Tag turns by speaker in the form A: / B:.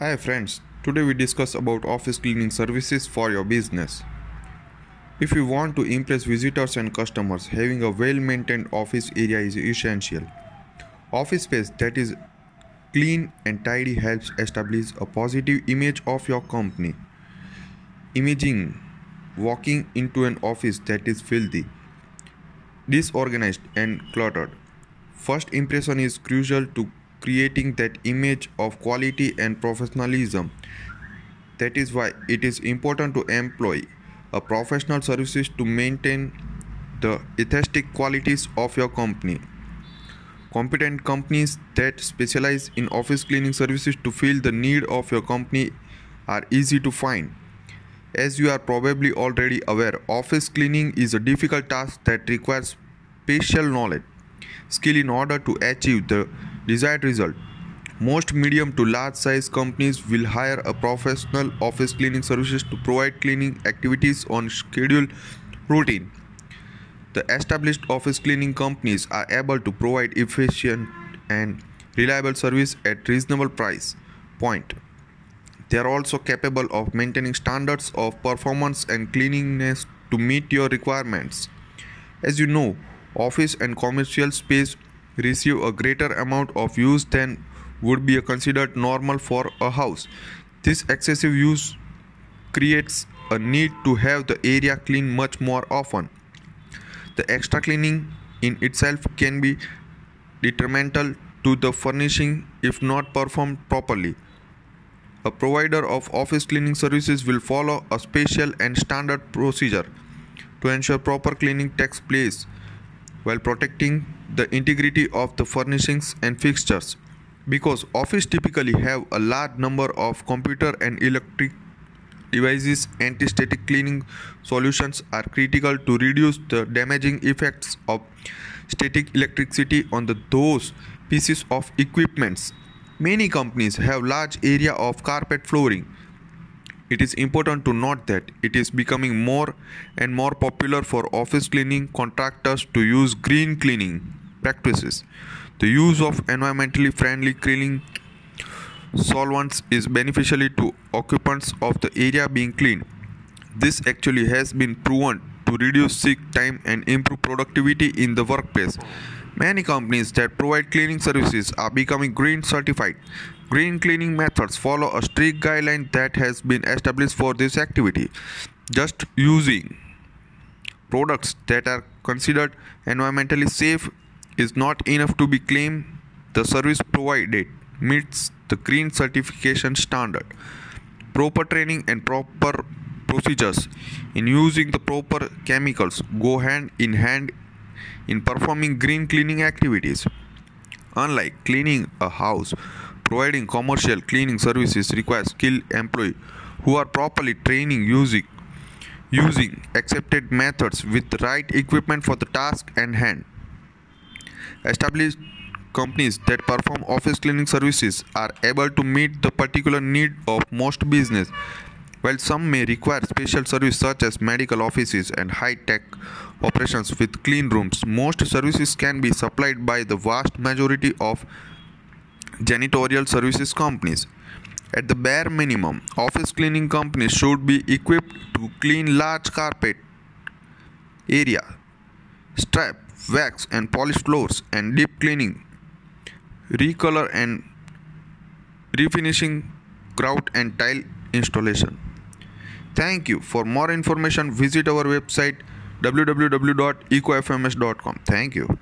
A: Hi friends, today we discuss about office cleaning services for your business. If you want to impress visitors and customers, having a well-maintained office area is essential. Office space that is clean and tidy helps establish a positive image of your company. Imaging walking into an office that is filthy, disorganized and cluttered. First impression is crucial to creating that image of quality and professionalism. That is why it is important to employ a professional services to maintain the aesthetic qualities of your company. Competent companies that specialize in office cleaning services to fill the need of your company are easy to find. As you are probably already aware, office cleaning is a difficult task that requires special knowledge, skill in order to achieve the desired result. Most medium to large size companies will hire a professional office cleaning services to provide cleaning activities on schedule routine. The established office cleaning companies are able to provide efficient and reliable service at reasonable price point. They are also capable of maintaining standards of performance and cleanliness to meet your requirements. As you know, office and commercial space receive a greater amount of use than would be considered normal for a house. This excessive use creates a need to have the area cleaned much more often. The extra cleaning in itself can be detrimental to the furnishing if not performed properly. A provider of office cleaning services will follow a special and standard procedure to ensure proper cleaning takes place while protecting the integrity of the furnishings and fixtures. Because office typically have a large number of computer and electric devices anti-static cleaning solutions are critical to reduce the damaging effects of static electricity on the those pieces of equipments. Many companies have large area of carpet flooring it is important to note that it is becoming more and more popular for office cleaning contractors to use green cleaning practices. The use of environmentally friendly cleaning solvents is beneficial to occupants of the area being cleaned. This actually has been proven to reduce sick time and improve productivity in the workplace. Many companies that provide cleaning services are becoming green certified. Green cleaning methods follow a strict guideline that has been established for this activity. Just using products that are considered environmentally safe is not enough to be claimed the service provided meets the green certification standard. Proper training and proper procedures in using the proper chemicals go hand in hand in performing green cleaning activities. Unlike cleaning a house, Providing commercial cleaning services requires skilled employees who are properly training using using accepted methods with right equipment for the task and hand. Established companies that perform office cleaning services are able to meet the particular need of most business. While some may require special service such as medical offices and high-tech operations with clean rooms, most services can be supplied by the vast majority of janitorial services companies. At the bare minimum, office cleaning companies should be equipped to clean large carpet area, strap, wax and polish floors and deep cleaning, recolor and refinishing grout and tile installation. Thank you. For more information, visit our website www.ecofms.com. Thank you.